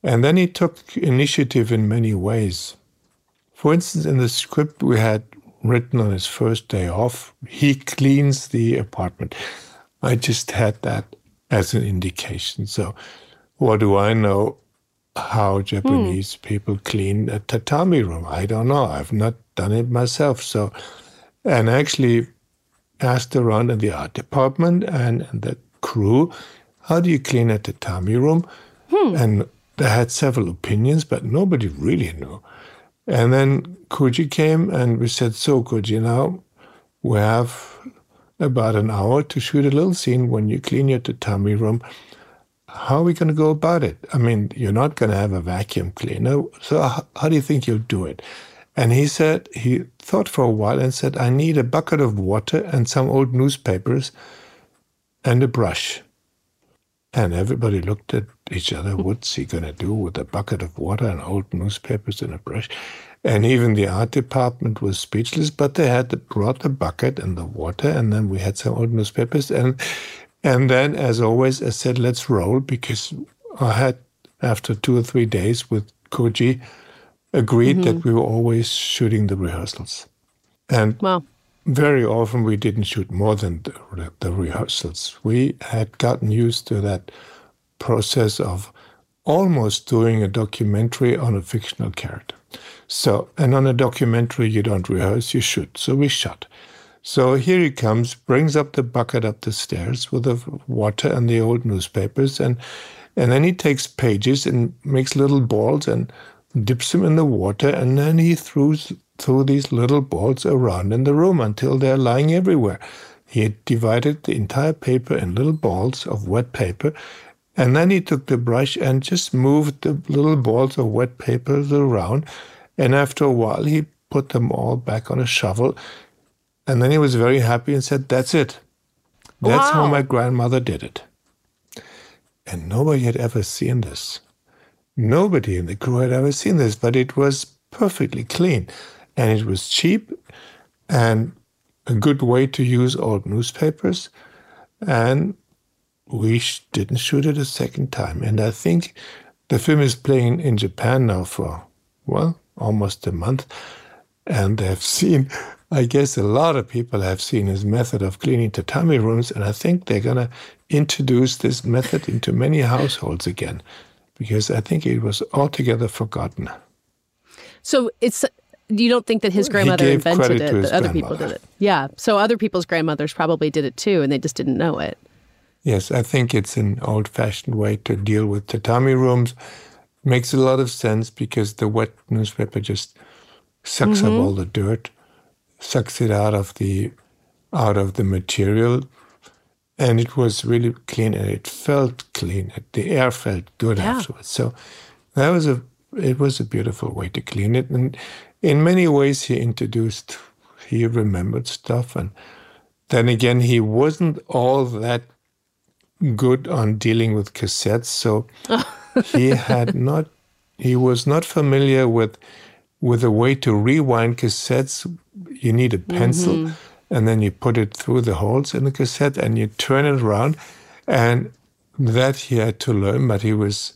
And then he took initiative in many ways. For instance, in the script we had written on his first day off, he cleans the apartment. I just had that as an indication. So, what do I know how Japanese mm. people clean a tatami room? I don't know. I've not done it myself. So, and actually, asked around in the art department and, and the crew, how do you clean a tatami room? Hmm. And they had several opinions, but nobody really knew. And then Koji came and we said, So, Koji, now we have about an hour to shoot a little scene when you clean your tatami room. How are we going to go about it? I mean, you're not going to have a vacuum cleaner. So, how, how do you think you'll do it? And he said, he thought for a while and said, I need a bucket of water and some old newspapers and a brush. And everybody looked at each other. What's he going to do with a bucket of water and old newspapers and a brush? And even the art department was speechless, but they had to brought the bucket and the water, and then we had some old newspapers. And and then, as always, I said, let's roll, because I had, after two or three days with Koji, agreed mm-hmm. that we were always shooting the rehearsals. And well, very often we didn't shoot more than the, the rehearsals. We had gotten used to that process of almost doing a documentary on a fictional character. So, and on a documentary, you don't rehearse, you shoot. So we shot. So here he comes, brings up the bucket up the stairs with the water and the old newspapers, and and then he takes pages and makes little balls and dips them in the water, and then he throws threw these little balls around in the room until they're lying everywhere. He had divided the entire paper in little balls of wet paper, and then he took the brush and just moved the little balls of wet paper around. And after a while, he put them all back on a shovel. And then he was very happy and said, That's it. That's wow. how my grandmother did it. And nobody had ever seen this. Nobody in the crew had ever seen this, but it was perfectly clean and it was cheap and a good way to use old newspapers. And we didn't shoot it a second time. And I think the film is playing in Japan now for, well, almost a month. And they've (laughs) seen, I guess a lot of people have seen his method of cleaning tatami rooms. And I think they're going to introduce this method into many households again, because I think it was altogether forgotten. So it's you don't think that his grandmother invented it, that other people did it. Yeah. So other people's grandmothers probably did it too, and they just didn't know it. Yes, I think it's an old fashioned way to deal with tatami rooms. Makes a lot of sense because the wet newspaper just sucks mm-hmm. up all the dirt, sucks it out of the out of the material. And it was really clean and it felt clean. The air felt good yeah. afterwards. So that was a it was a beautiful way to clean it. And in many ways, he introduced, he remembered stuff. And then again, he wasn't all that good on dealing with cassettes. So (laughs) he had not, he was not familiar with, with a way to rewind cassettes. You need a pencil. Mm-hmm. And then you put it through the holes in the cassette and you turn it around. And that he had to learn, but he was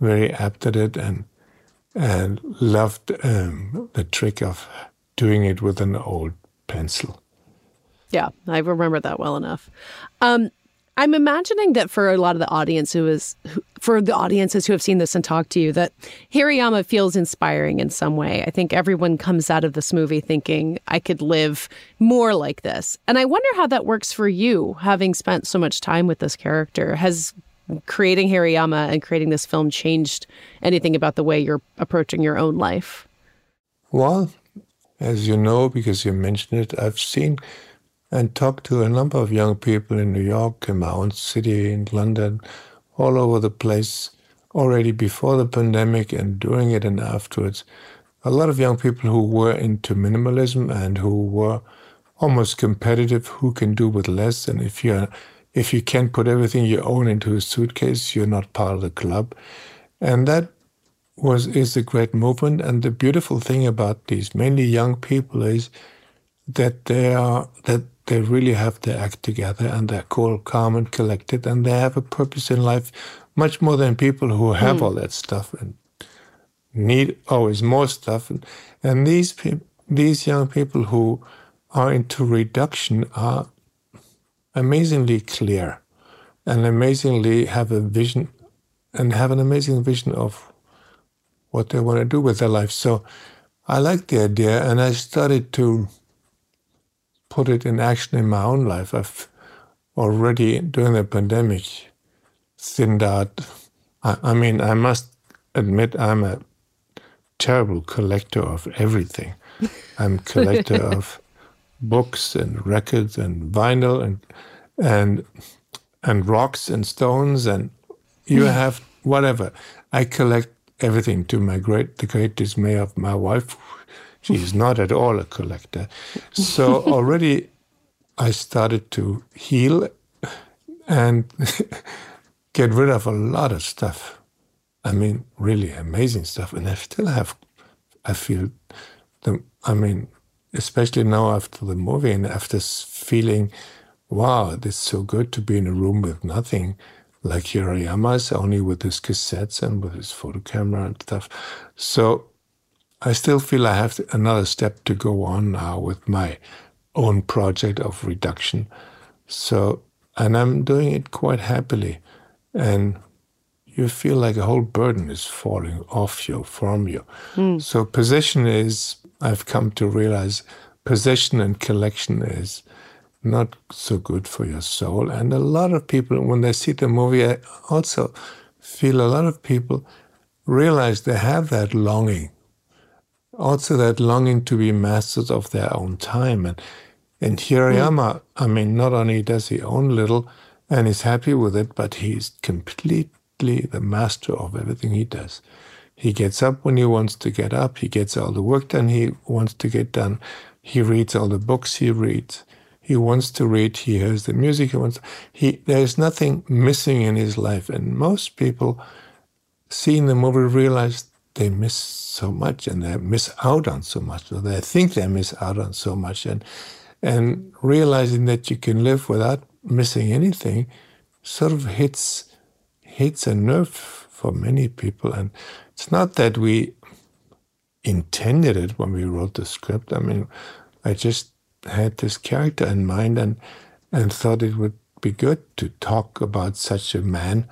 very apt at it. And and loved um, the trick of doing it with an old pencil. Yeah, I remember that well enough. Um, I'm imagining that for a lot of the audience who is, for the audiences who have seen this and talked to you, that Hirayama feels inspiring in some way. I think everyone comes out of this movie thinking, I could live more like this. And I wonder how that works for you, having spent so much time with this character. Has creating Hirayama and creating this film changed anything about the way you're approaching your own life? Well, as you know, because you mentioned it, I've seen and talked to a number of young people in New York, in my own city, in London, all over the place, already before the pandemic and during it and afterwards. A lot of young people who were into minimalism and who were almost competitive, who can do with less. And if you're if you can't put everything you own into a suitcase, you're not part of the club. And that was is a great movement. And the beautiful thing about these mainly young people is that they are that they really have their act together and they're cool, calm and collected and they have a purpose in life much more than people who have mm. all that stuff and need always more stuff. And, and these people these young people who are into reduction are amazingly clear and amazingly have a vision and have an amazing vision of what they want to do with their life. So I like the idea and I started to put it in action in my own life. I've already, during the pandemic, thinned out. I, I mean, I must admit I'm a terrible collector of everything. I'm a collector (laughs) of books and records and vinyl and and and rocks and stones and you have whatever. I collect everything to my great the great dismay of my wife. She is not at all a collector. So (laughs) already I started to heal and (laughs) get rid of a lot of stuff. I mean, really amazing stuff. And I still have, I feel, the, I mean, especially now after the movie and after feeling, wow, it's so good to be in a room with nothing like Hirayama's, only with his cassettes and with his photo camera and stuff. So I still feel I have another step to go on now with my own project of reduction. So, and I'm doing it quite happily. And you feel like a whole burden is falling off you, from you. Mm. So, possession is, I've come to realize, possession and collection is not so good for your soul. And a lot of people, when they see the movie, I also feel a lot of people realize they have that longing. Also, that longing to be masters of their own time. And, and Hirayama, mm. I mean, not only does he own little and he's happy with it, but he's completely the master of everything he does. He gets up when he wants to get up. He gets all the work done he wants to get done. He reads all the books he reads. He wants to read. He hears the music he wants. He there's nothing missing in his life, and most people seeing the movie realize they miss so much and they miss out on so much, or they think they miss out on so much, and and realizing that you can live without missing anything, sort of hits hits a nerve for many people, and it's not that we intended it when we wrote the script. I mean, I just had this character in mind and and thought it would be good to talk about such a man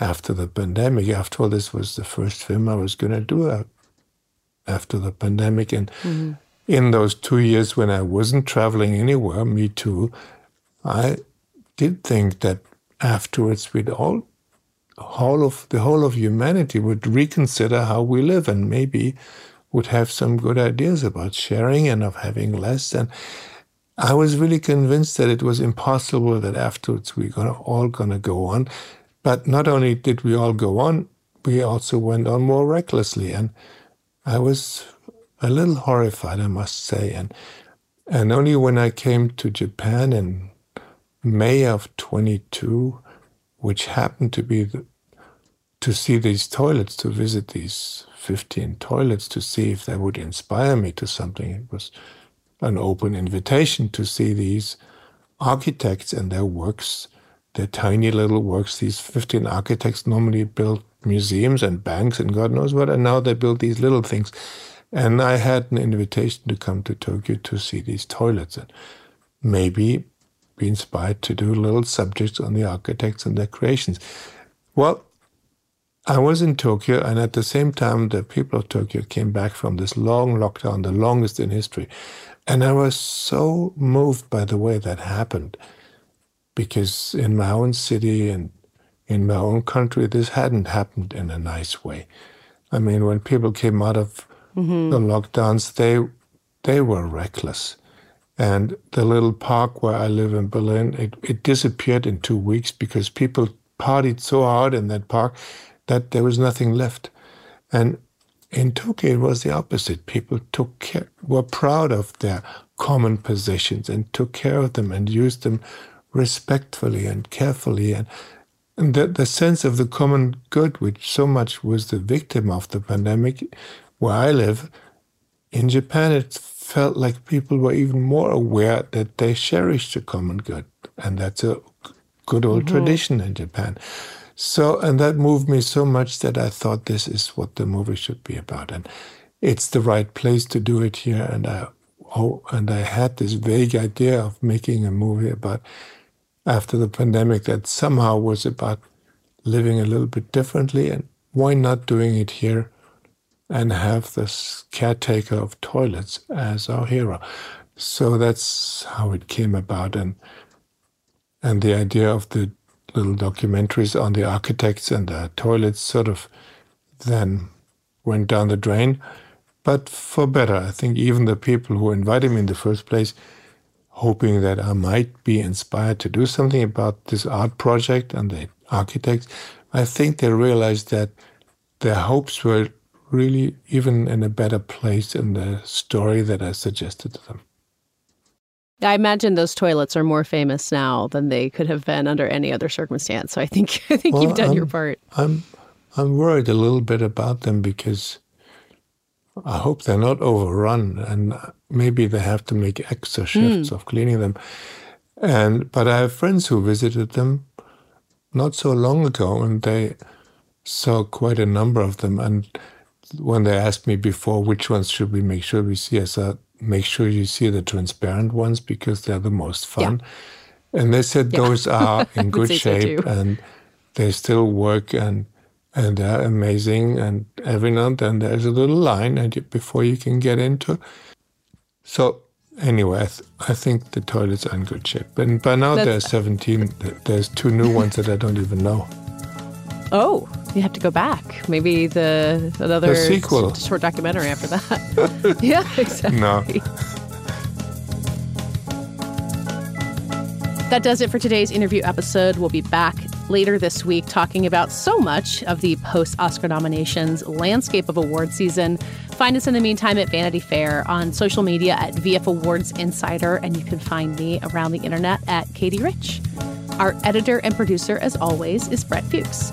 after the pandemic. After all, this was the first film I was going to do uh, after the pandemic. And mm-hmm. in those two years when I wasn't traveling anywhere, me too, I did think that afterwards we'd all, whole of the whole of humanity would reconsider how we live and maybe would have some good ideas about sharing and of having less. And I was really convinced that it was impossible that afterwards we are all going to go on. But not only did we all go on, we also went on more recklessly. And I was a little horrified, I must say. And, and only when I came to Japan in May of 22, which happened to be the, to see these toilets, to visit these 15 toilets to see if they would inspire me to something. It was an open invitation to see these architects and their works, their tiny little works. These 15 architects normally build museums and banks and God knows what, and now they build these little things. And I had an invitation to come to Tokyo to see these toilets and maybe be inspired to do little subjects on the architects and their creations. Well, I was in Tokyo, and at the same time, the people of Tokyo came back from this long lockdown, the longest in history. And I was so moved by the way that happened, because in my own city and in my own country, this hadn't happened in a nice way. I mean, when people came out of mm-hmm. the lockdowns, they they were reckless. And the little park where I live in Berlin, it, it disappeared in two weeks because people partied so hard in that park that there was nothing left. And in Tokyo, it was the opposite. People took care, were proud of their common possessions and took care of them and used them respectfully and carefully. And, and the, the sense of the common good, which so much was the victim of the pandemic, where I live, in Japan, it felt like people were even more aware that they cherished the common good. And that's a good old mm-hmm. tradition in Japan. So, and that moved me so much that I thought this is what the movie should be about. And it's the right place to do it here. And I, oh, and I had this vague idea of making a movie about after the pandemic that somehow was about living a little bit differently. And why not doing it here and have this caretaker of toilets as our hero? So that's how it came about. And, and the idea of the little documentaries on the architects and the toilets sort of then went down the drain. But for better, I think even the people who invited me in the first place, hoping that I might be inspired to do something about this art project and the architects, I think they realized that their hopes were really even in a better place in the story that I suggested to them. I imagine those toilets are more famous now than they could have been under any other circumstance. So I think (laughs) I think well, you've done I'm, your part. I'm I'm worried a little bit about them because I hope they're not overrun and maybe they have to make extra shifts mm. of cleaning them. And but I have friends who visited them not so long ago and they saw quite a number of them and when they asked me before which ones should we make sure we see, I said make sure you see the transparent ones because they're the most fun. Yeah. And they said yeah. those are (laughs) in good shape so and they still work and and they're amazing. And every now and then there's a little line and you, before you can get into. So anyway, I, th- I, think the toilets are in good shape. And by now That's... there's 17. There's two new ones that I don't even know. Oh, you have to go back. Maybe the another the sequel. short documentary after that. (laughs) yeah, exactly. No. That does it for today's interview episode. We'll be back later this week talking about so much of the post Oscar nominations landscape of award season. Find us in the meantime at Vanity Fair on social media at VF Awards Insider, and you can find me around the internet at Katey Rich. Our editor and producer, as always, is Brett Fuchs.